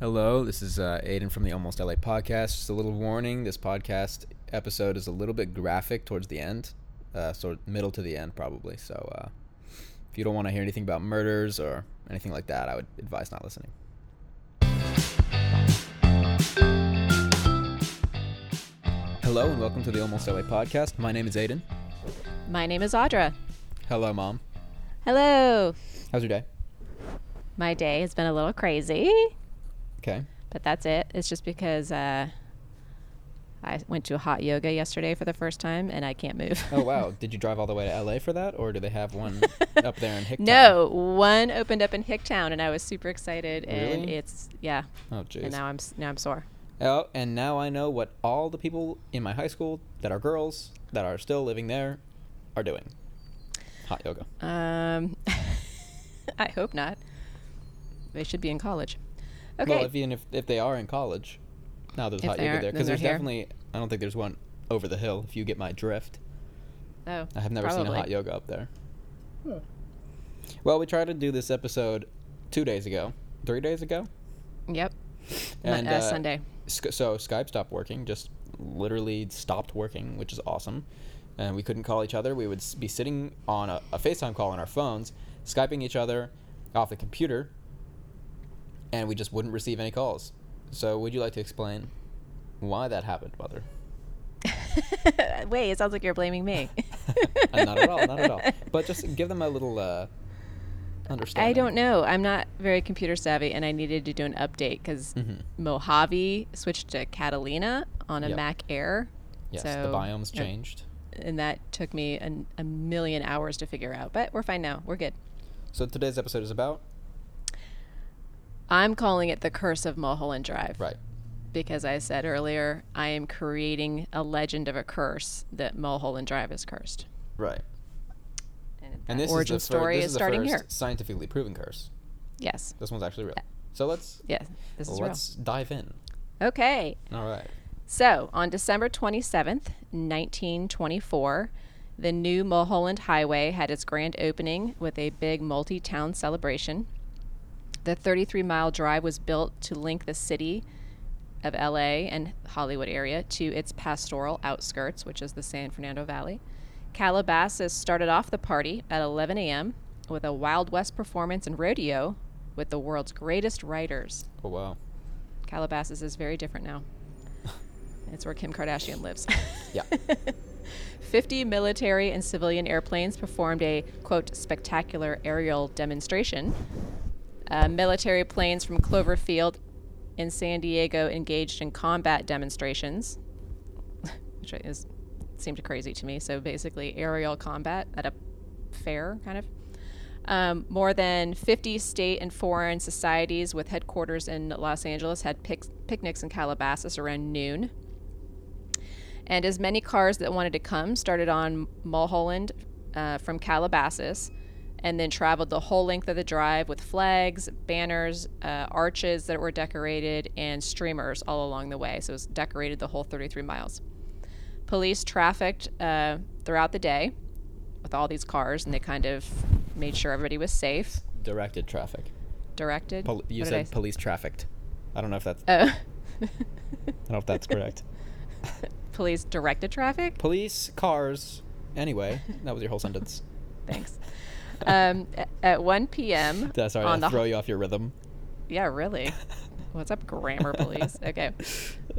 Hello, this is uh, Aiden from the Almost LA podcast. Just a little warning: this podcast episode is a little bit graphic towards the end, uh, so middle to the end probably. So, uh, if you don't want to hear anything about murders or anything like that, I would advise not listening. Hello and welcome to the Almost LA podcast. My name is Aiden. My name is Audra. Hello, mom. Hello. How's your day? My day has been a little crazy, Okay. but that's it. It's just because uh, I went to a hot yoga yesterday for the first time and I can't move. Oh wow! Did you drive all the way to LA for that, or do they have one up there in Hicktown? no, one opened up in Hicktown and I was super excited and Really? it's yeah, Oh jeez. and now I'm now I'm sore. Oh, and now I know what all the people in my high school that are girls that are still living there are doing. Hot yoga. Um, I hope not. They should be in college. Okay. Well, if, even if, if they are in college, now there's If hot yoga there because there's here. definitely. I don't think there's one over the hill. If you get my drift, oh, I have never seen a hot yoga up there. Well, we tried to do this episode two days ago, three days ago, Yep. Mon- and uh, uh, Sunday. Sk- so Skype stopped working, just literally stopped working, which is awesome. And we couldn't call each other. We would be sitting on a, a FaceTime call on our phones, Skyping each other off the computer, and we just wouldn't receive any calls. So, would you like to explain why that happened, Mother? Wait, it sounds like you're blaming me. Not at all, not at all. But just give them a little uh, understanding. I don't know. I'm not very computer savvy, and I needed to do an update because Mhm. Mojave switched to Catalina on a Yep. Mac Air. Yes, so, the biomes changed. and that took me an, a million hours to figure out. But we're fine now. We're good. So, today's episode is about. I'm calling it the Curse of Mulholland Drive. Right. Because I said earlier, I am creating a legend of a curse that Mulholland Drive is cursed. Right. And, And this origin is the fir- story this is the starting here. Scientifically proven curse. Yes. This one's actually real. Uh, so let's Yes. This is let's dive in. Okay. All right. So, on December 27th, 1924, the new Mulholland Highway had its grand opening with a big multi town celebration. The 33 mile drive was built to link the city of LA and Hollywood area to its pastoral outskirts, which is the San Fernando Valley. Calabasas started off the party at 11 a.m. with a Wild West performance and rodeo with the world's greatest riders. Oh wow. Calabasas is very different now. it's where Kim Kardashian lives. Yeah. 50 military and civilian airplanes performed a, quote, spectacular aerial demonstration. Uh, military planes from Cloverfield in San Diego engaged in combat demonstrations, which is seemed crazy to me. So basically, aerial combat at a fair, kind of. Um, more than 50 state and foreign societies with headquarters in Los Angeles had pic- picnics in Calabasas around noon. And as many cars that wanted to come started on Mulholland uh, from Calabasas and then traveled the whole length of the drive with flags, banners, uh, arches that were decorated, and streamers all along the way. So it was decorated the whole 33 miles. Police trafficked uh, throughout the day with all these cars, and they kind of made sure everybody was safe. Directed traffic. Directed. Pol- you What I said s- police trafficked. I don't know if that's. Oh. I don't know if that's correct. Police directed traffic? police cars. Anyway, that was your whole sentence. Thanks. Um, at 1 p.m. Sorry on the throw you off your rhythm? Yeah, really. What's up, grammar police? Okay.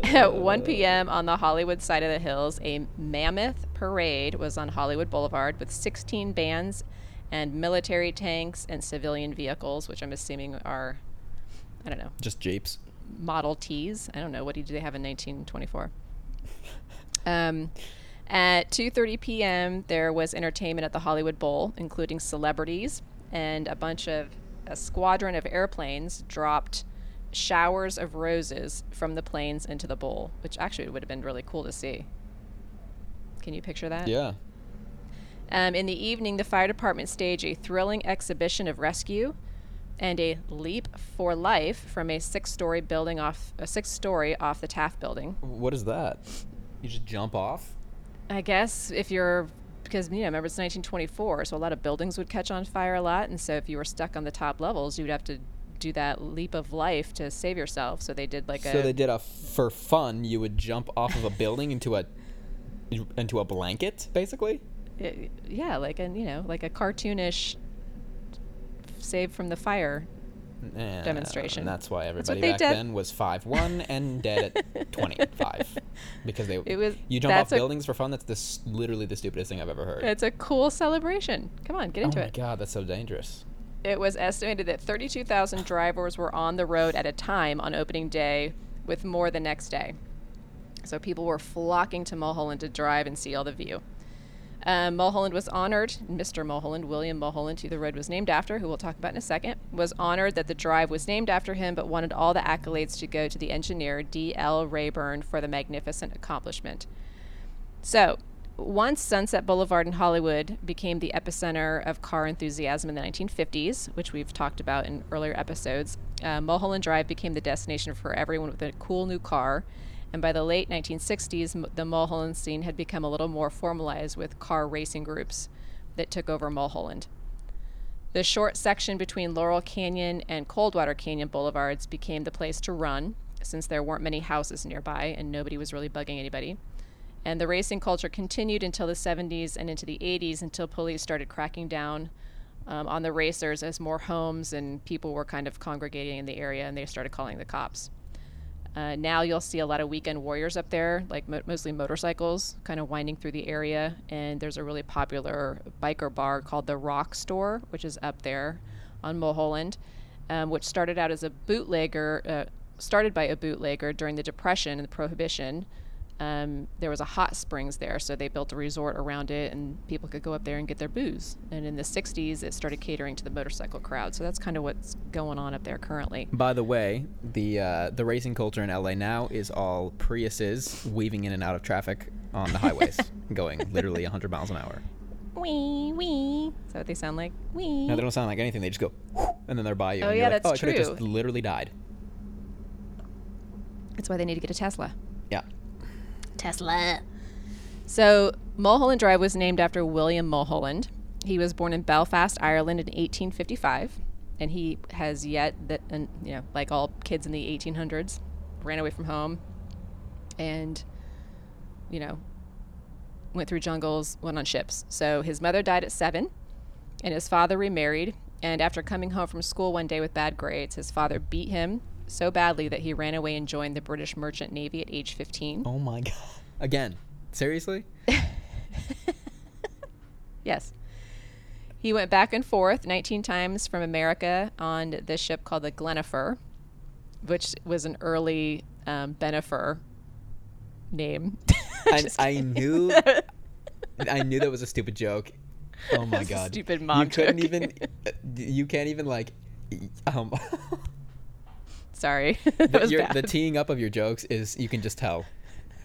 At 1 p.m. on the Hollywood side of the hills, a mammoth parade was on Hollywood Boulevard with 16 bands and military tanks and civilian vehicles, which I'm assuming are, I don't know, Just jeeps. Model Ts. I don't know. What do they have in 1924? Um, at 2:30 p.m., there was entertainment at the Hollywood Bowl, including celebrities and a bunch of a squadron of airplanes dropped showers of roses from the planes into the bowl, which actually would have been really cool to see. Can you picture that? Yeah. Um, in the evening, the fire department staged a thrilling exhibition of rescue and a leap for life from a six-story building off a six-story off the Taft building. What is that? You just jump off? I guess if you're because you know remember it's 1924, so a lot of buildings would catch on fire a lot, and so if you were stuck on the top levels, you'd have to do that leap of life to save yourself. So they did like a. So they did a for fun. You would jump off of a building into a into a blanket, basically. yeah, like a you know like a cartoonish save from the fire. Eh, Demonstration. And that's why everybody they back did. then was five one and dead at twenty five because they It was- you jump off that's a- buildings for fun. That's this literally the stupidest thing I've ever heard. It's a cool celebration. Come on, get into it. oh my it. god, that's so dangerous. It was estimated that 32,000 drivers were on the road at a time on opening day, with more the next day. So people were flocking to Mulholland to drive and see all the view. Um, Mulholland was honored, Mr. Mulholland, William Mulholland, who the road was named after, who we'll talk about in a second, was honored that the drive was named after him, but wanted all the accolades to go to the engineer, D.L. Reaburn, for the magnificent accomplishment. So, once Sunset Boulevard in Hollywood became the epicenter of car enthusiasm in the 1950s, which we've talked about in earlier episodes, uh, Mulholland Drive became the destination for everyone with a cool new car. And by the late 1960s, the Mulholland scene had become a little more formalized with car racing groups that took over Mulholland. The short section between Laurel Canyon and Coldwater Canyon boulevards became the place to run, since there weren't many houses nearby and nobody was really bugging anybody. And the racing culture continued until the 70s and into the 80s until police started cracking down um, on the racers as more homes and people were kind of congregating in the area and they started calling the cops. Uh, now you'll see a lot of weekend warriors up there, like mo- mostly motorcycles, kind of winding through the area. And there's a really popular biker bar called the Rock Store, which is up there on Mulholland, um, which started out as a bootlegger, uh, started by a bootlegger during the Depression and the Prohibition. Um, there was a hot springs there, so they built a resort around it, and people could go up there and get their booze. And in the '60s, it started catering to the motorcycle crowd. So that's kind of what's going on up there currently. By the way, the uh, the racing culture in LA now is all Priuses weaving in and out of traffic on the highways, going literally 100 miles an hour. Wee wee. Is that what they sound like? Wee. No, they don't sound like anything. They just go, and then they're by you. Oh, and yeah, like, that's oh, I have just true. literally died. That's why they need to get a Tesla. Tesla. So Mulholland Drive was named after William Mulholland. He was born in Belfast, Ireland, in 1855, and he has yet that, and you know, like all kids in the 1800s, ran away from home, and you know, went through jungles, went on ships. So his mother died at seven, and his father remarried. And after coming home from school one day with bad grades, his father beat him so badly that he ran away and joined the British Merchant Navy at age 15. Oh my god. Again, seriously? Yes. He went back and forth 19 times from America on this ship called the Glenifer, which was an early um, Benifer name. I, I knew. I knew that was a stupid joke. Oh my god. stupid You mom couldn't joke. even. uh, You can't even like. Um, Sorry. was your, the teeing up of your jokes is you can just tell.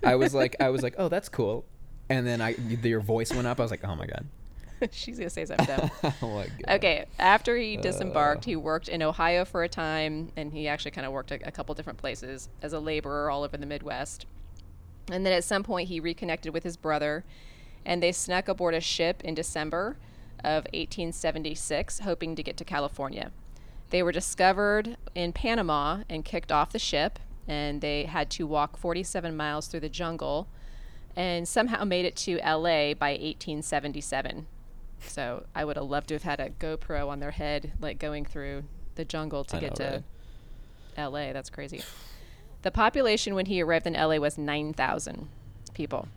I was like, I was like, oh, that's cool, and then I your voice went up. I was like, oh my god. She's going to say something dumb. oh my god. Okay, after he disembarked, Uh. he worked in Ohio for a time, and he actually kind of worked a, a couple different places as a laborer all over the Midwest. And then at some point, he reconnected with his brother, and they snuck aboard a ship in December of 1876, hoping to get to California. They were discovered in Panama and kicked off the ship, and they had to walk 47 miles through the jungle and somehow made it to LA by 1877. So I would have loved to have had a GoPro on their head, like going through the jungle to I get know, to LA. That's crazy. The population when he arrived in LA was 9,000 people.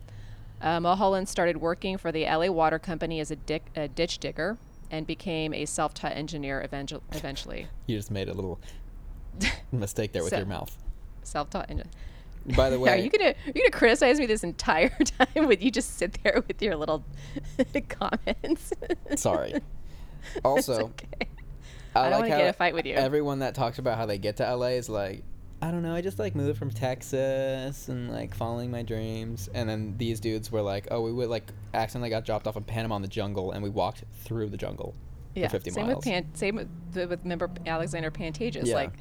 Uh, Mulholland started working for the LA Water Company as a, dick, a ditch digger and became a self taught engineer evangel- eventually. You just made a little mistake there with So- your mouth. Self taught engineer. By the way, Are you gonna are you gonna criticize me this entire time when you just sit there with your little comments? Sorry. Also, okay. I, I don't like wanna get a fight with you. Everyone that talks about how they get to LA is like, I don't know, I just like moved from Texas and like following my dreams. And then these dudes were like, oh, we would like accidentally got dropped off in Panama in the jungle and we walked through the jungle yeah. for 50 same miles. with Pan. Same with, the, with remember Alexander Pantages. Yeah. Like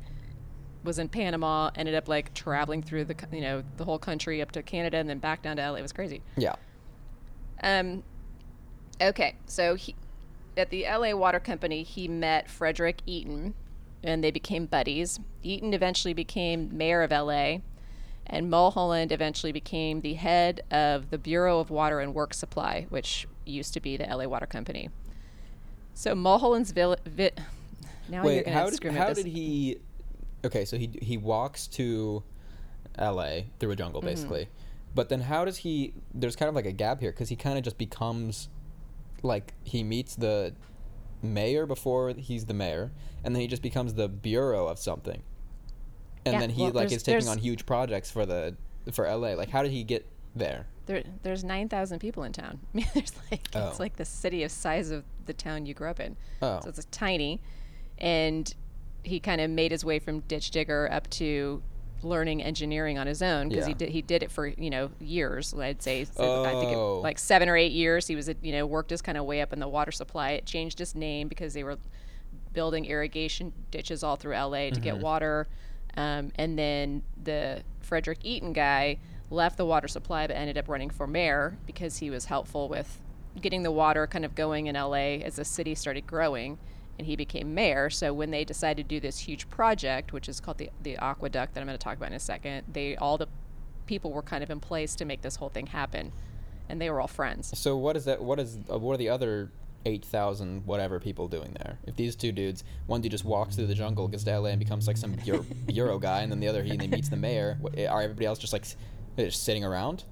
was in Panama, ended up like traveling through the you know the whole country up to Canada and then back down to LA. It was crazy. yeah. Um, okay, so he, at the LA Water Company, he met Frederick Eaton, and they became buddies. Eaton eventually became mayor of LA, and Mulholland eventually became the head of the Bureau of Water and Work Supply, which used to be the LA Water Company. So Mulholland's vill- vi- now you're gonna how did scream at how did he? Okay, so he he walks to L.A. through a Mm-hmm. jungle, basically. But then how does he? There's kind of like a gap here because he kind of just becomes like he meets the mayor before he's the mayor, and then he just becomes the bureau of something. And Yeah, then he well, like is taking on huge projects for the for L.A. Like how did he get there? There, there's 9,000 people in town. I mean, there's like, Oh. it's like the city of size of the town you grew up in. Oh. So it's tiny. And he kind of made his way from ditch digger up to learning engineering on his own because he did he did it for you know years I'd say. So I think it, Oh. like seven or eight years he was you know worked his kind of way up in the water supply. It changed his name because they were building irrigation ditches all through LA to get water. Um, and then the Frederick Eaton guy left the water supply but ended up running for mayor because he was helpful with getting the water kind of going in LA as the city started growing and he became mayor. So when they decided to do this huge project, which is called the, the aqueduct that I'm going to talk about in a second, they all the people were kind of in place to make this whole thing happen and they were all friends. So what is that? What is uh, what are the other eight thousand whatever people doing there? If these two dudes, one dude just walks through the jungle, gets to LA, and becomes like some bureau, guy, and then the other he, meets the mayor. wh- Are everybody else just like just sitting around?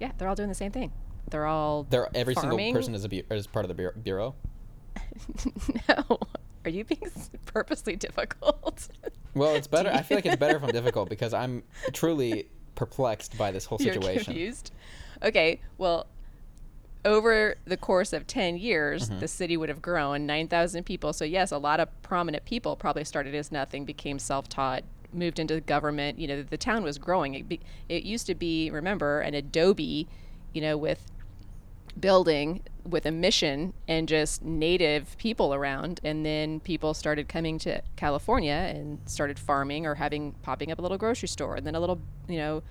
Yeah, they're all doing the same thing. They're all They're every farming. single person is a bu- is part of the bureau. no. Are you being purposely difficult? Well, it's better. I feel like it's better if I'm difficult because I'm truly perplexed by this whole situation. You're confused. Okay, well, over the course of 10 years, Mm-hmm. the city would have grown 9,000 people. So, yes, a lot of prominent people probably started as nothing, became self taught, moved into government. You know, the town was growing. It, be, it used to be, remember, an adobe, you know, with building with a mission and just native people around. And then people started coming to California and started farming or having popping up a little grocery store. And then a little you know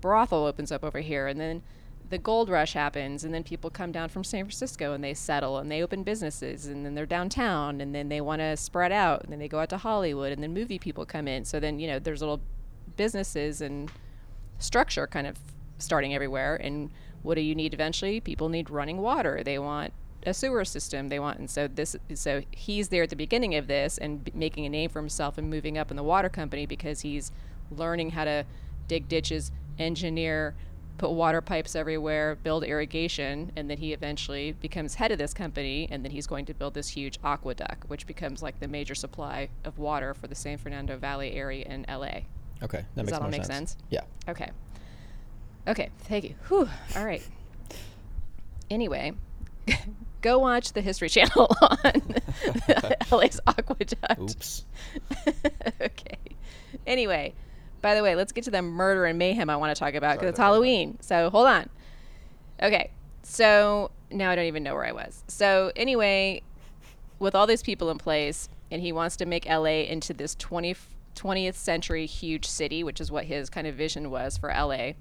brothel opens up over here. And then the gold rush happens. And then people come down from San Francisco and they settle and they open businesses. And then they're downtown and then they want to spread out. And then they go out to Hollywood and then movie people come in. So then you know there's little businesses and structure kind of starting everywhere. And what do you need eventually people need running water they want a sewer system they want and so this so he's there at the beginning of this and b- making a name for himself and moving up in the water company because he's learning how to dig ditches engineer put water pipes everywhere build irrigation and then he eventually becomes head of this company and then he's going to build this huge aqueduct which becomes like the major supply of water for the San Fernando Valley area in LA Okay, that Does makes that all make sense. sense? Yeah. Okay. Okay, thank you. Whew. All right. Anyway, go watch the History Channel on LA's Aqueduct. Oops. okay. Anyway, by the way, let's get to the murder and mayhem I want to talk about because it's. Halloween. So hold on. Okay. So now I don't even know where I was. So anyway, with all these people in place, and he wants to make LA into this 20, 20th century huge city, which is what his kind of vision was for LA.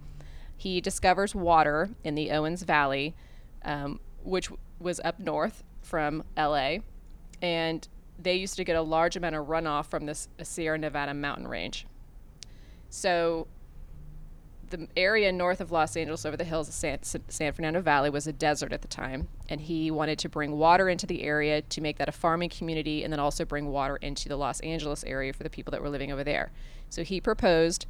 He discovers water in the Owens Valley, um, which was up north from LA, and they used to get a large amount of runoff from this Sierra Nevada mountain range. So the area north of Los Angeles over the hills of San, San Fernando Valley was a desert at the time, and he wanted to bring water into the area to make that a farming community and then also bring water into the Los Angeles area for the people that were living over there. So he proposed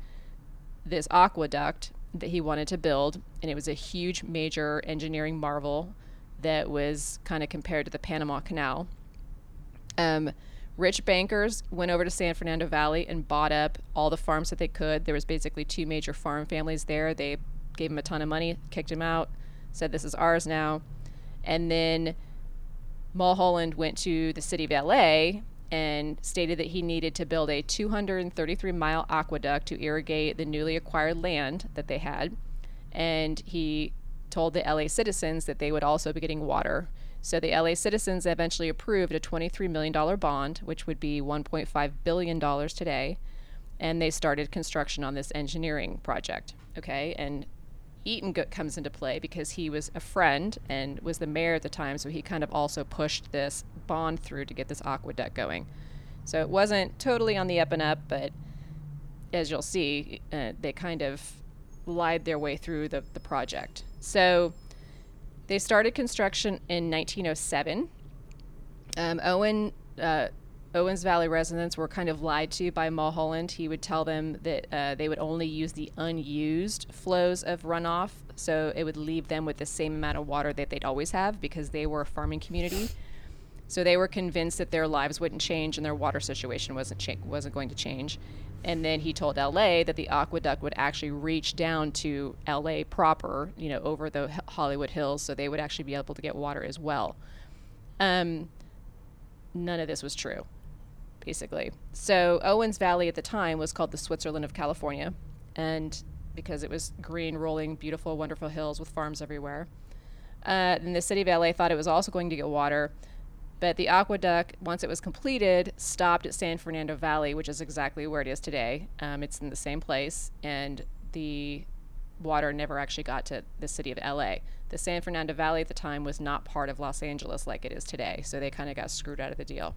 this aqueduct that he wanted to build, and it was a huge, major engineering marvel that was kind of compared to the Panama Canal. Um, rich bankers went over to San Fernando Valley and bought up all the farms that they could. There was basically two major farm families there. They gave him a ton of money, kicked him out, said this is ours now. And then Mulholland went to the city of LA and stated that he needed to build a 233 mile aqueduct to irrigate the newly acquired land that they had. And he told the LA citizens that they would also be getting water. So the LA citizens eventually approved a $23 million bond, which would be $1.5 billion today. And they started construction on this engineering project. Okay. And Eaton comes into play because he was a friend and was the mayor at the time, so he kind of also pushed this bond through to get this aqueduct going. So it wasn't totally on the up and up, but as you'll see, uh, they kind of lied their way through the, the project. So they started construction in 1907. Um, Owen uh, Owens Valley residents were kind of lied to by Mulholland. He would tell them that uh, they would only use the unused flows of runoff, so it would leave them with the same amount of water that they'd always have because they were a farming community. So they were convinced that their lives wouldn't change and their water situation wasn't cha- wasn't going to change. And then he told LA that the aqueduct would actually reach down to LA proper, you know, over the Hollywood Hills, so they would actually be able to get water as well. Um, none of this was true basically. So Owens Valley at the time was called the Switzerland of California, and because it was green, rolling, beautiful, wonderful hills with farms everywhere. Uh, and the city of LA thought it was also going to get water, but the aqueduct, once it was completed, stopped at San Fernando Valley, which is exactly where it is today. Um, it's in the same place, and the water never actually got to the city of LA. The San Fernando Valley at the time was not part of Los Angeles like it is today, so they kind of got screwed out of the deal.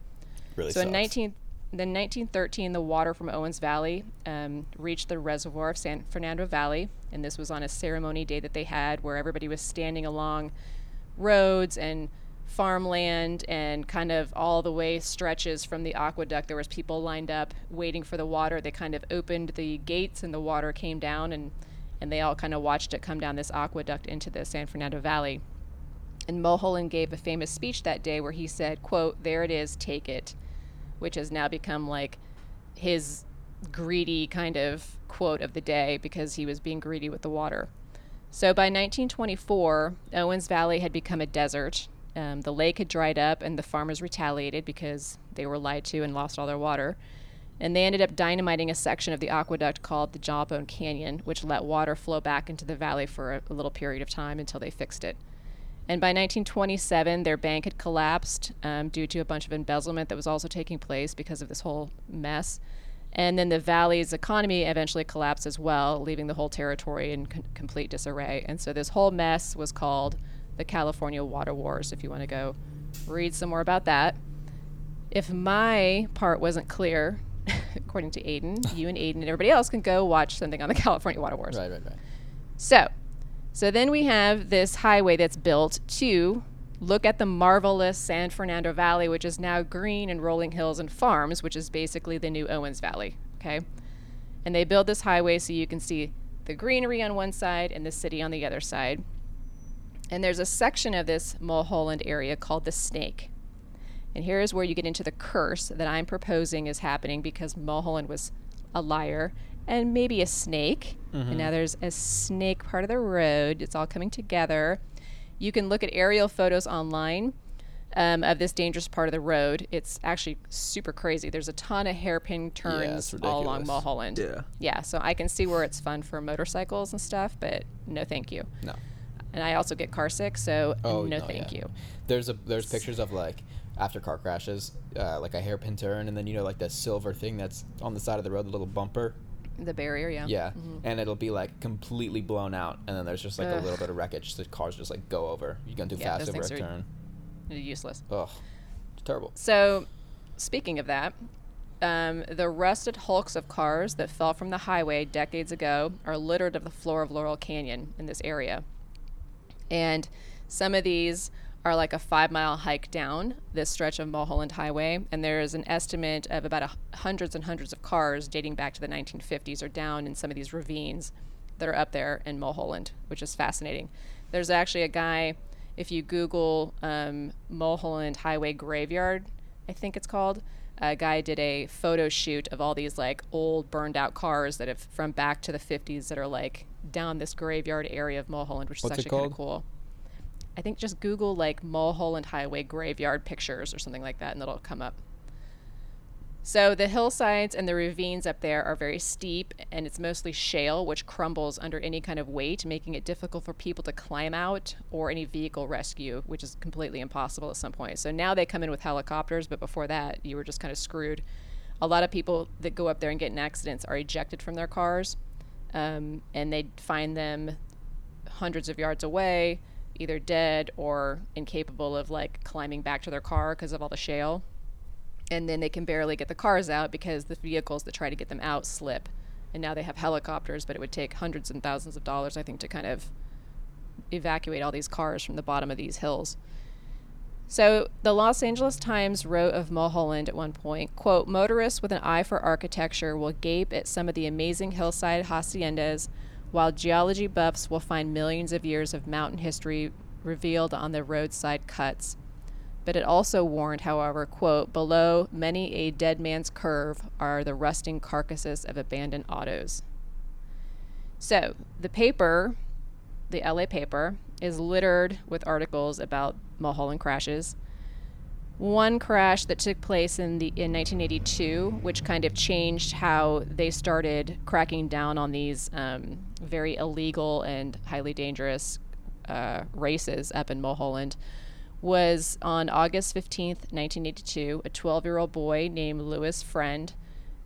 Really So in sucks. 19, then 1913, the water from Owens Valley um, reached the reservoir of San Fernando Valley, and this was on a ceremony day that they had where everybody was standing along roads and farmland and kind of all the way stretches from the aqueduct. There was people lined up waiting for the water. They kind of opened the gates and the water came down, and and they all kind of watched it come down this aqueduct into the San Fernando Valley. And Mulholland gave a famous speech that day where he said, quote, there it is, take it, which has now become like his greedy kind of quote of the day because he was being greedy with the water. So by 1924, Owens Valley had become a desert. Um, the lake had dried up, and the farmers retaliated because they were lied to and lost all their water. And they ended up dynamiting a section of the aqueduct called the Jawbone Canyon, which let water flow back into the valley for a, a little period of time until they fixed it. And by 1927, their bank had collapsed um, due to a bunch of embezzlement that was also taking place because of this whole mess. And then the valley's economy eventually collapsed as well, leaving the whole territory in complete disarray. And so this whole mess was called the California Water Wars, if you want to go read some more about that. If my part wasn't clear, according to Aiden, you and Aiden and everybody else can go watch something on the California Water Wars. Right, right, right. So, so then we have this highway that's built to look at the marvelous San Fernando Valley, which is now green and rolling hills and farms, which is basically the new Owens Valley. Okay. And they build this highway so you can see the greenery on one side and the city on the other side. And there's a section of this Mulholland area called the Snake. And here's where you get into the curse that I'm proposing is happening because Mulholland was a liar and maybe a snake. And now there's a snake part of the road. It's all coming together. You can look at aerial photos online um, of this dangerous part of the road. It's actually super crazy. There's a ton of hairpin turns it's all along. Mulholland. Yeah. Yeah, so I can see where it's fun for motorcycles and stuff, but no thank you. No. And I also get car sick, so Oh no, no, thank yeah. you. There's a there's pictures of like after car crashes, uh, like a hairpin turn, and then you know like that silver thing that's on the side of the road, the little bumper. The barrier, yeah. Yeah, and it'll be like completely blown out, and then there's just like a little bit of wreckage. The cars just like go over. You're going too Yeah, fast over a turn. Useless. Ugh, it's terrible. So, speaking of that, um, the rusted hulks of cars that fell from the highway decades ago are littered of the floor of Laurel Canyon in this area. And some of these are like a five mile hike down this stretch of Mulholland Highway. And there's an estimate of about a, hundreds and hundreds of cars dating back to the 1950s are down in some of these ravines that are up there in Mulholland, which is fascinating. There's actually a guy, if you Google um, Mulholland Highway Graveyard, I think it's called, a guy did a photo shoot of all these like old burned out cars that have from back to the 50s that are like down this graveyard area of Mulholland, which What's is actually kind of cool. I think just Google like Mulholland Highway graveyard pictures or something like that, and it'll come up. So the hillsides and the ravines up there are very steep, and it's mostly shale, which crumbles under any kind of weight, making it difficult for people to climb out or any vehicle rescue, which is completely impossible at some point. So now they come in with helicopters, but before that, you were just kind of screwed. A lot of people that go up there and get in accidents are ejected from their cars, um, and they find them hundreds of yards away, either dead or incapable of like climbing back to their car because of all the shale. and then they can barely get the cars out because the vehicles that try to get them out slip. And now they have helicopters, but it would take hundreds and thousands of dollars, I think, to kind of evacuate all these cars from the bottom of these hills. So the Los Angeles Times wrote of Mulholland at one point, quote, motorists with an eye for architecture will gape at some of the amazing hillside haciendas, while geology buffs will find millions of years of mountain history revealed on the roadside cuts. But it also warned, however, quote, below many a dead man's curve are the rusting carcasses of abandoned autos. So the paper, the LA paper, is littered with articles about Mulholland crashes. One crash that took place in the in 1982, which kind of changed how they started cracking down on these um, very illegal and highly dangerous uh, races up in Mulholland, was on August 15th, 1982. A 12-year-old boy named Louis Friend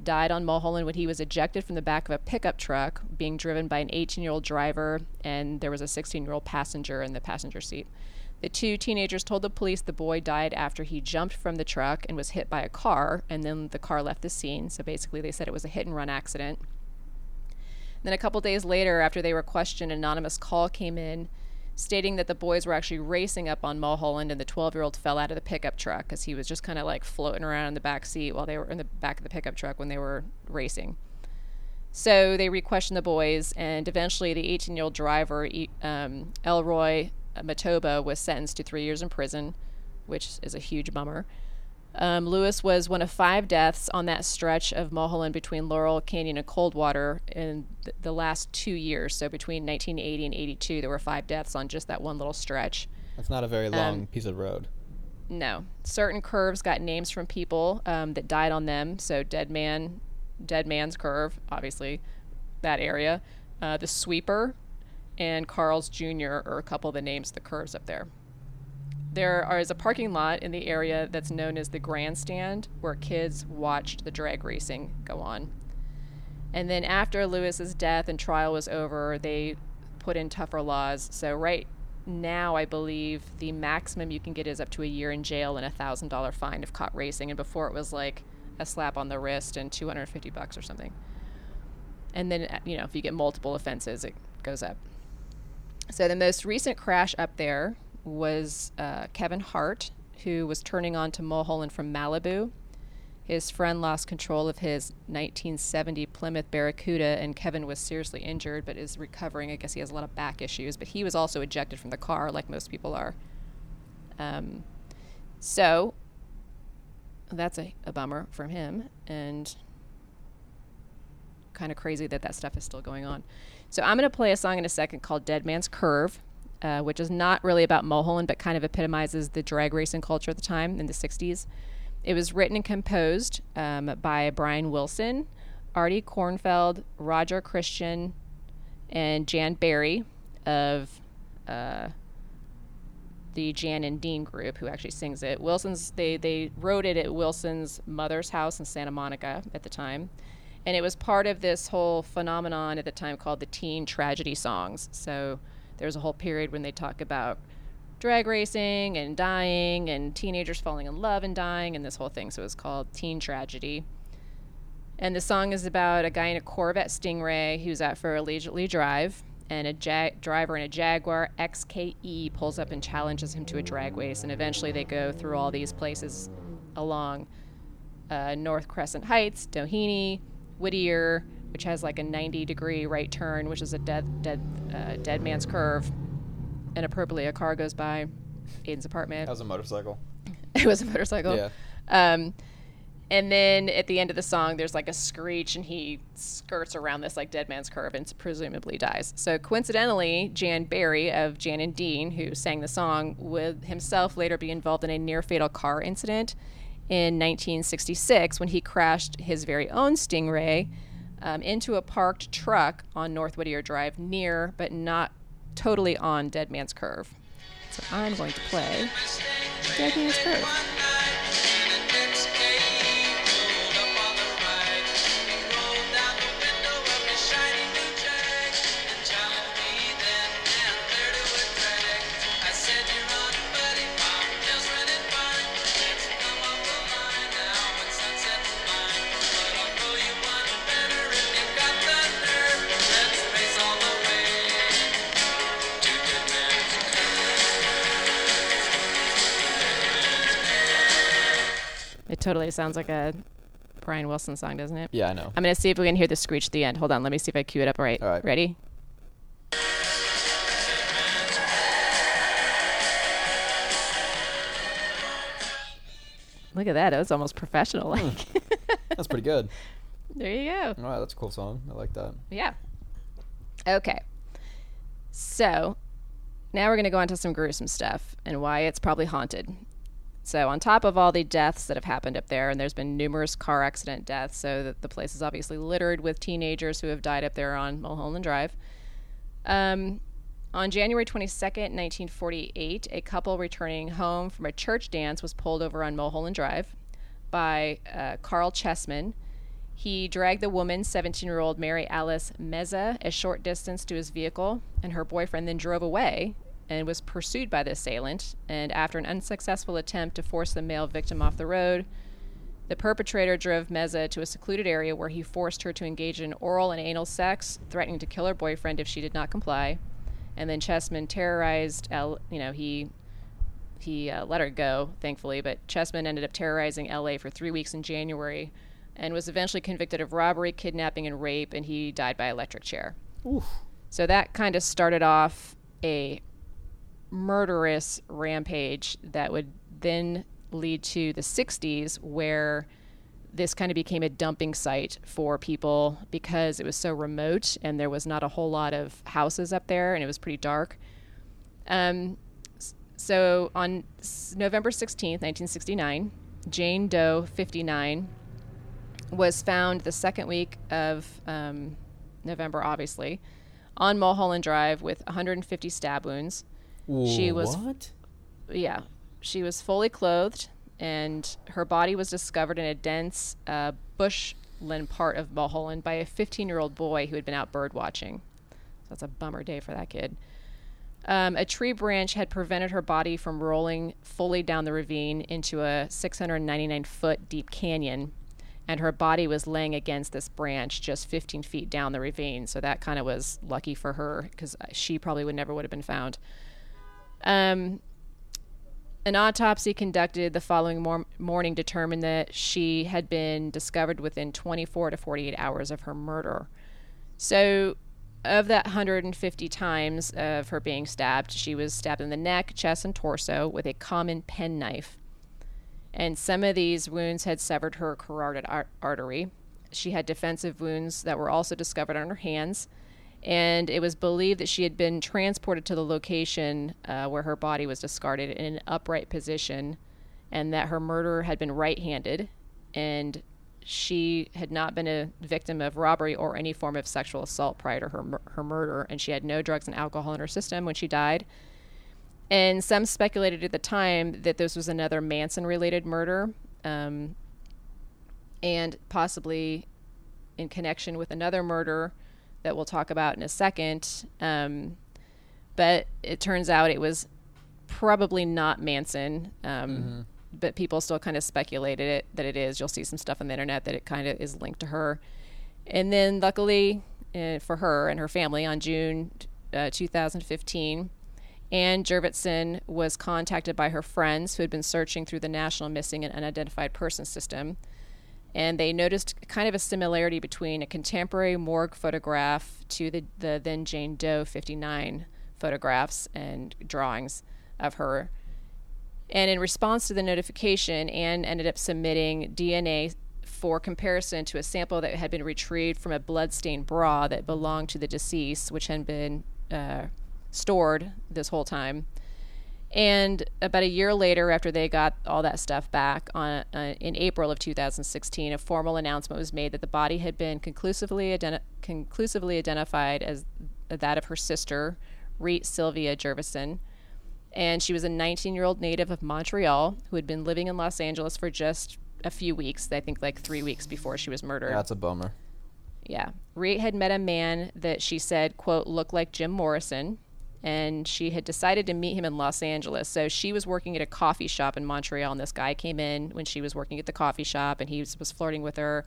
died on Mulholland when he was ejected from the back of a pickup truck being driven by an 18 year old driver, and there was a 16 year old passenger in the passenger seat. The two teenagers told the police the boy died after he jumped from the truck and was hit by a car, and then the car left the scene. So basically, they said it was a hit and run accident. Then a couple days later, after they were questioned, an anonymous call came in stating that the boys were actually racing up on Mulholland and the 12 year old fell out of the pickup truck because he was just kind of like floating around in the back seat while they were in the back of the pickup truck when they were racing. So they re-questioned the boys, and eventually the 18 year old driver, um, Elroy Matoba, was sentenced to three years in prison, which is a huge bummer. Um, Louis was one of five deaths on that stretch of Mulholland between Laurel Canyon and Coldwater in th- the last two years. So between 1980 and 82, there were five deaths on just that one little stretch. That's not a very long um, piece of road. No. Certain curves got names from people um, that died on them. So Dead Man, Dead Man's Curve, obviously, that area. Uh, the Sweeper and Carl's Jr. are a couple of the names the curves up there. There is a parking lot in the area that's known as the grandstand where kids watched the drag racing go on. And then after Lewis's death and trial was over, they put in tougher laws. So right now, I believe the maximum you can get is up to a year in jail and a thousand dollar fine if caught racing. And before it was like a slap on the wrist and 250 bucks or something. And then, uh, you know, if you get multiple offenses, it goes up. So the most recent crash up there was uh, Kevin Hart, who was turning on to Mulholland from Malibu. His friend lost control of his 1970 Plymouth Barracuda, and Kevin was seriously injured but is recovering. I guess he has a lot of back issues, but he was also ejected from the car, like most people are. Um, so that's a, a bummer from him, and kind of crazy that that stuff is still going on. So I'm going to play a song in a second called Dead Man's Curve uh, which is not really about Mulholland, but kind of epitomizes the drag racing culture at the time in the 60s. It was written and composed um, by Brian Wilson, Artie Kornfeld, Roger Christian, and Jan Berry of uh, the Jan and Dean group, who actually sings it. Wilson's they they wrote it at Wilson's mother's house in Santa Monica at the time, and it was part of this whole phenomenon at the time called the teen tragedy songs. So there's a whole period when they talk about drag racing and dying and teenagers falling in love and dying and this whole thing. So it was called Teen Tragedy. And the song is about a guy in a Corvette Stingray who's out for a leisurely drive, and a ja- driver in a Jaguar XKE pulls up and challenges him to a drag race. And eventually they go through all these places along uh, North Crescent Heights, Doheny, Whittier, which has like a 90 degree right turn, which is a dead dead uh, dead man's curve. And appropriately, a car goes by Aiden's apartment. That was a motorcycle. it was a motorcycle. Yeah. Um, and then at the end of the song, there's like a screech, and he skirts around this like dead man's curve and presumably dies. So coincidentally, Jan Berry of Jan and Dean, who sang the song, would himself later be involved in a near fatal car incident in 1966 when he crashed his very own Stingray um, into a parked truck on North Whittier Drive near, but not totally on Dead Man's Curve. So I'm going to play Dead Man's Curve. Totally sounds like a Brian Wilson song, doesn't it? Yeah, I know. I'm gonna see if we can hear the screech at the end. Hold on, let me see if I cue it up right. All right. Ready? Look at that. That was almost professional. Hmm. Like, That's pretty good. there you go. All right, that's a cool song. I like that. Yeah. Okay. So now we're going to go on to some gruesome stuff and why it's probably haunted. So, on top of all the deaths that have happened up there, and there's been numerous car accident deaths, so that the place is obviously littered with teenagers who have died up there on Mulholland Drive. Um, on January 22nd, 1948, a couple returning home from a church dance was pulled over on Mulholland Drive by uh, Caryl Chessman. He dragged the woman, 17 year old Mary Alice Meza, a short distance to his vehicle, and her boyfriend then drove away and was pursued by the assailant. And after an unsuccessful attempt to force the male victim off the road, the perpetrator drove Meza to a secluded area where he forced her to engage in oral and anal sex, threatening to kill her boyfriend if she did not comply. And then Chessman terrorized, L- you know, he he uh, let her go, thankfully, but Chessman ended up terrorizing LA for three weeks in January and was eventually convicted of robbery, kidnapping, and rape, and he died by electric chair. So that kind of started off a murderous rampage that would then lead to the 60s, where this kind of became a dumping site for people because it was so remote and there was not a whole lot of houses up there and it was pretty dark. Um, so on November 16th, 1969, Jane Doe, 59, was found the second week of um, November, obviously, on Mulholland Drive with 150 stab wounds. She was what? yeah, she was fully clothed, and her body was discovered in a dense uh, bushland part of Mulholland by a 15 year old boy who had been out bird watching. So that's a bummer day for that kid. Um, a tree branch had prevented her body from rolling fully down the ravine into a 699 foot deep canyon, and her body was laying against this branch just 15 feet down the ravine. So that kind of was lucky for her because she probably would never would have been found. Um, an autopsy conducted the following mor- morning determined that she had been discovered within 24 to 48 hours of her murder. So, of that 150 times of her being stabbed, she was stabbed in the neck, chest, and torso with a common penknife. And some of these wounds had severed her carotid ar- artery. She had defensive wounds that were also discovered on her hands and it was believed that she had been transported to the location uh, where her body was discarded in an upright position, and that her murderer had been right-handed, and she had not been a victim of robbery or any form of sexual assault prior to her her murder, and she had no drugs and alcohol in her system when she died. And some speculated at the time that this was another Manson-related murder, um, and possibly in connection with another murder that we'll talk about in a second. Um, but it turns out it was probably not Manson. Um, But people still kind of speculated it that it is. You'll see some stuff on the internet that it kind of is linked to her. And then, luckily uh, for her and her family, on June uh, 2015, Anne Jurvetson was contacted by her friends who had been searching through the National Missing and Unidentified Persons System and they noticed kind of a similarity between a contemporary morgue photograph to the, the then Jane Doe 59 photographs and drawings of her. And in response to the notification, Anne ended up submitting DNA for comparison to a sample that had been retrieved from a bloodstained bra that belonged to the deceased, which had been uh, stored this whole time. And about a year later, after they got all that stuff back, on uh, in April of 2016, a formal announcement was made that the body had been conclusively identi- conclusively identified as that of her sister, Reet Sylvia Jurvetson, and she was a 19-year-old native of Montreal who had been living in Los Angeles for just a few weeks. I think like three weeks before she was murdered. That's a bummer. Yeah. Reet had met a man that she said, quote, looked like Jim Morrison. And she had decided to meet him in Los Angeles. So she was working at a coffee shop in Montreal, and this guy came in when she was working at the coffee shop, and he was, was flirting with her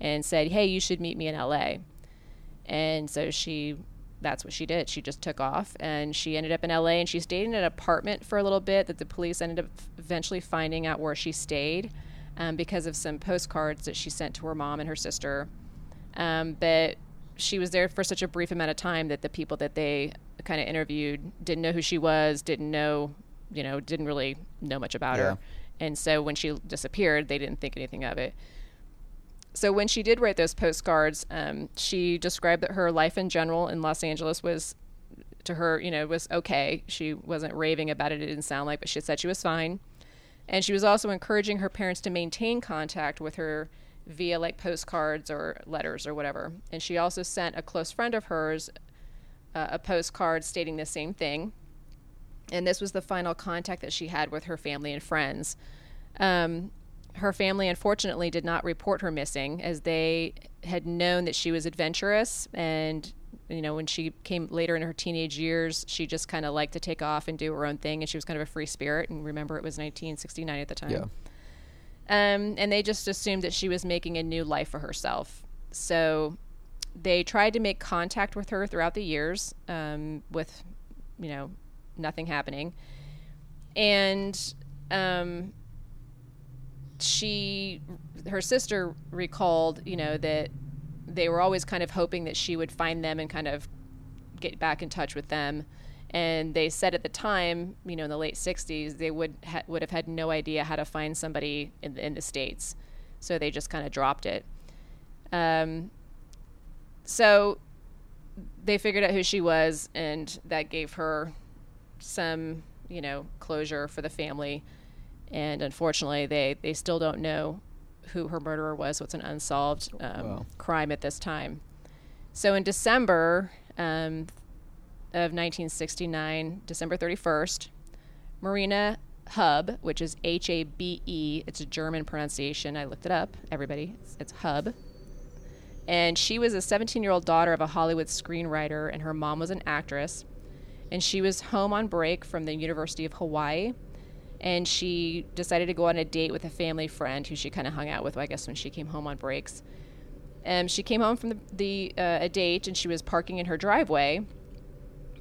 and said, Hey, you should meet me in LA. And so she, that's what she did. She just took off, and she ended up in LA, and she stayed in an apartment for a little bit that the police ended up eventually finding out where she stayed. um, because of some postcards that she sent to her mom and her sister. Um, but she was there for such a brief amount of time that the people that they kind of interviewed didn't know who she was, didn't know, you know, didn't really know much about Yeah. her. And so when she disappeared, they didn't think anything of it. So when she did write those postcards, um, she described that her life in general in Los Angeles was, to her, you know, was okay. She wasn't raving about it. It didn't sound like, but she said she was fine. And she was also encouraging her parents to maintain contact with her via like postcards or letters or whatever. And she also sent a close friend of hers uh, a postcard stating the same thing. And this was the final contact that she had with her family and friends. Um, her family, unfortunately, did not report her missing as they had known that she was adventurous. And, you know, when she came later in her teenage years, she just kind of liked to take off and do her own thing. And she was kind of a free spirit. And remember, it was 1969 at the time. Yeah. Um, and they just assumed that she was making a new life for herself. So they tried to make contact with her throughout the years um, with, you know, nothing happening. And um, she, her sister recalled, you know, that they were always kind of hoping that she would find them and kind of get back in touch with them. And they said at the time, you know, in the late '60s, they would ha- would have had no idea how to find somebody in the, in the states, so they just kind of dropped it. Um, so they figured out who she was, and that gave her some, you know, closure for the family. And unfortunately, they they still don't know who her murderer was. So it's an unsolved um, Wow. crime at this time. So in December um, of 1969, December 31st, Marina Habe, which is H A B E, it's a German pronunciation. I looked it up, everybody. It's, it's Hub. And she was a 17 year old daughter of a Hollywood screenwriter, and her mom was an actress. And she was home on break from the University of Hawaii. And she decided to go on a date with a family friend who she kind of hung out with, I guess, when she came home on breaks. And she came home from the, the uh, a date and she was parking in her driveway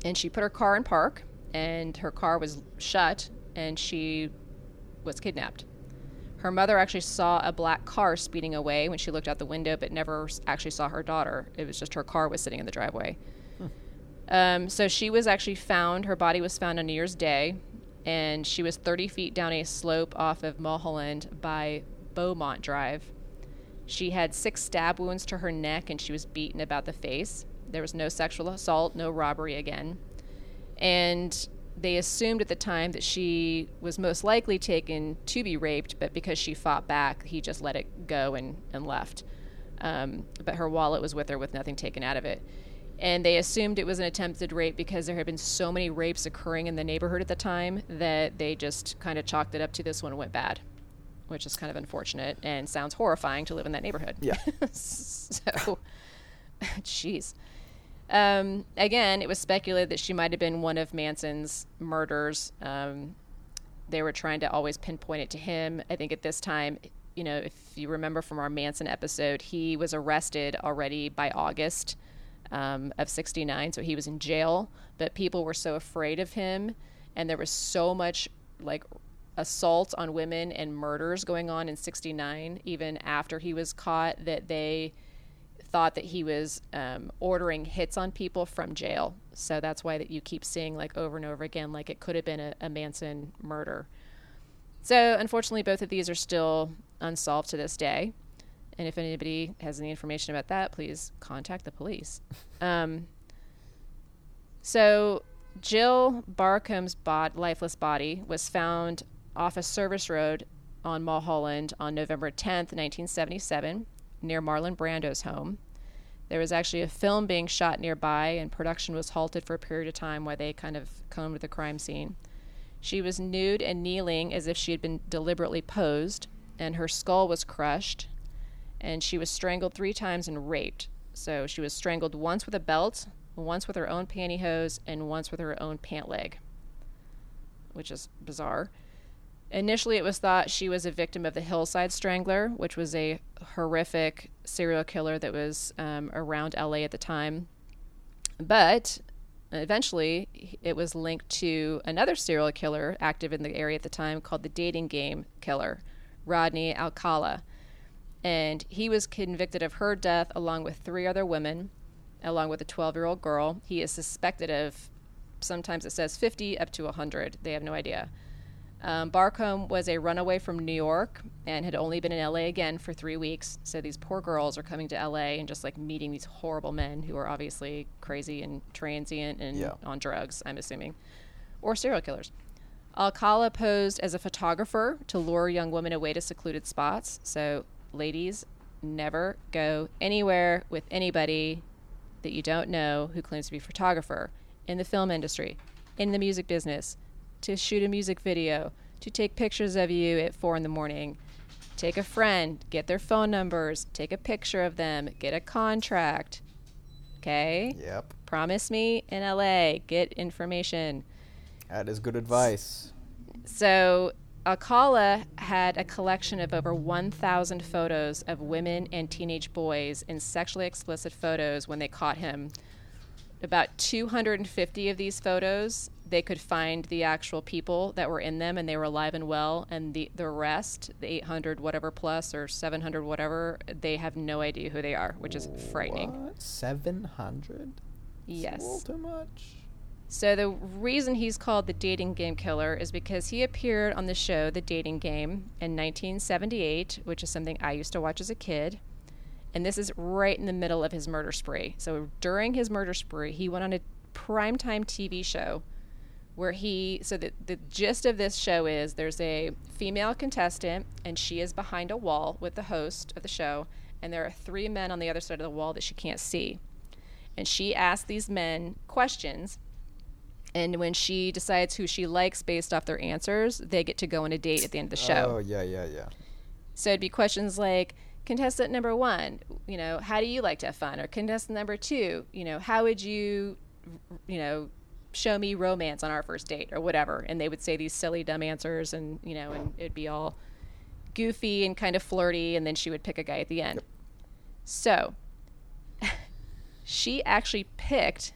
and she put her car in park and her car was shut and she was kidnapped her mother actually saw a black car speeding away when she looked out the window but never actually saw her daughter it was just her car was sitting in the driveway um, so she was actually found her body was found on new year's day and she was 30 feet down a slope off of mulholland by beaumont drive she had six stab wounds to her neck and she was beaten about the face. There was no sexual assault, no robbery again. And they assumed at the time that she was most likely taken to be raped, but because she fought back, he just let it go and, and left. Um, but her wallet was with her with nothing taken out of it. And they assumed it was an attempted rape because there had been so many rapes occurring in the neighborhood at the time that they just kind of chalked it up to this one went bad which is kind of unfortunate and sounds horrifying to live in that neighborhood. Yeah. so, jeez. Um, again, it was speculated that she might have been one of Manson's murders. Um, they were trying to always pinpoint it to him. I think at this time, you know, if you remember from our Manson episode, he was arrested already by August um, of 69. So he was in jail, but people were so afraid of him. And there was so much like assault on women and murders going on in 69, even after he was caught, that they thought that he was um, ordering hits on people from jail. So that's why that you keep seeing like over and over again, like it could have been a, a Manson murder. So unfortunately, both of these are still unsolved to this day. And if anybody has any information about that, please contact the police. Um, so Jill Barcomb's bod- lifeless body was found off a service road on Mulholland on November 10th, 1977, near Marlon Brando's home. There was actually a film being shot nearby, and production was halted for a period of time while they kind of combed the crime scene. She was nude and kneeling as if she had been deliberately posed, and her skull was crushed, and she was strangled three times and raped. So she was strangled once with a belt, once with her own pantyhose, and once with her own pant leg, which is bizarre. Initially, it was thought she was a victim of the Hillside Strangler, which was a horrific serial killer that was um, around LA at the time. But eventually, it was linked to another serial killer active in the area at the time called the Dating Game Killer, Rodney Alcala. And he was convicted of her death along with three other women, along with a 12 year old girl. He is suspected of, sometimes it says 50 up to 100. They have no idea. Um, Barcomb was a runaway from New York and had only been in LA again for three weeks. So these poor girls are coming to LA and just like meeting these horrible men who are obviously crazy and transient and Yeah. on drugs, I'm assuming, or serial killers. Alcala posed as a photographer to lure young women away to secluded spots. So, ladies, never go anywhere with anybody that you don't know who claims to be a photographer in the film industry, in the music business, to shoot a music video, to take pictures of you at four in the morning. Take a friend, get their phone numbers, take a picture of them, get a contract. Okay? Yep. Promise me in LA, get information. That is good advice. So Alcala had a collection of over 1,000 photos of women and teenage boys in sexually explicit photos when they caught him. About 250 of these photos, they could find the actual people that were in them and they were alive and well. And the, the rest, the 800 whatever plus or 700 whatever, they have no idea who they are, which is frightening. 700? Yes. A little too much. So the reason he's called the dating game killer is because he appeared on the show The Dating Game in 1978, which is something I used to watch as a kid. And this is right in the middle of his murder spree. So during his murder spree, he went on a primetime TV show where he so the, the gist of this show is there's a female contestant and she is behind a wall with the host of the show and there are three men on the other side of the wall that she can't see and she asks these men questions and when she decides who she likes based off their answers they get to go on a date at the end of the show Oh, yeah, yeah, yeah. so it'd be questions like contestant number one, you know, how do you like to have fun? Or contestant number two, you know, how would you, you know, show me romance on our first date or whatever? And they would say these silly, dumb answers and, you know, and it'd be all goofy and kind of flirty. And then she would pick a guy at the end. So she actually picked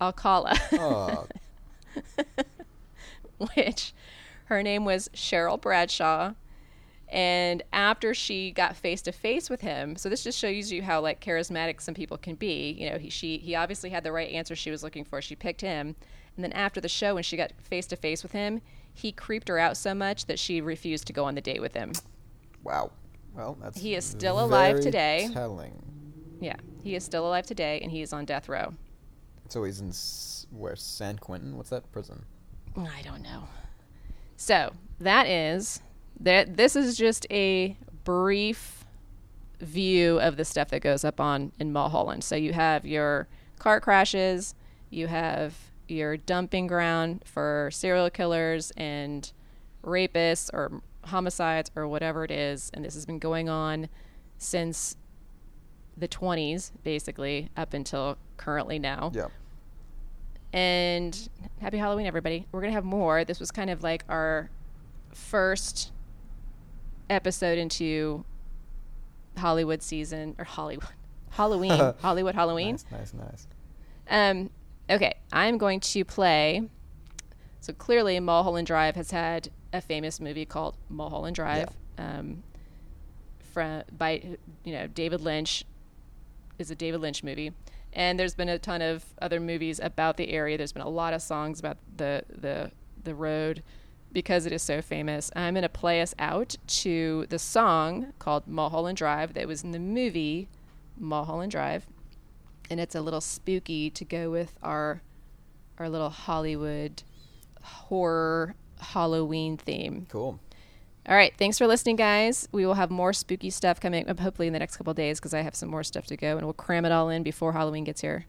Alcala. Oh, which her name was Cheryl Bradshaw. And after she got face to face with him, so this just shows you how like charismatic some people can be. You know, he she he obviously had the right answer she was looking for. She picked him, and then after the show, when she got face to face with him, he creeped her out so much that she refused to go on the date with him. wow. Well, that's He is still alive today. Telling. Yeah, he is still alive today, and he is on death row. So he's in S- where San Quentin? What's that prison? I don't know. So that is that. This is just a brief view of the stuff that goes up on in Mulholland. So you have your car crashes, you have your dumping ground for serial killers and rapists or homicides or whatever it is, and this has been going on since the 20s, basically, up until currently now. Yeah. And happy Halloween, everybody. We're going to have more. This was kind of like our first episode into Hollywood season, or Hollywood. Halloween. Hollywood Halloween. Nice, nice, nice. Um, okay, I'm going to play. So clearly, Mulholland Drive has had a famous movie called Mulholland Drive, um, from by you know David Lynch. Is a David Lynch movie, and there's been a ton of other movies about the area. There's been a lot of songs about the the the road because it is so famous. I'm going to play us out to the song called Mulholland Drive that was in the movie Mulholland Drive and it's a little spooky to go with our our little Hollywood horror Halloween theme. Cool. All right, thanks for listening, guys. We will have more spooky stuff coming up hopefully in the next couple of days because I have some more stuff to go, and we'll cram it all in before Halloween gets here.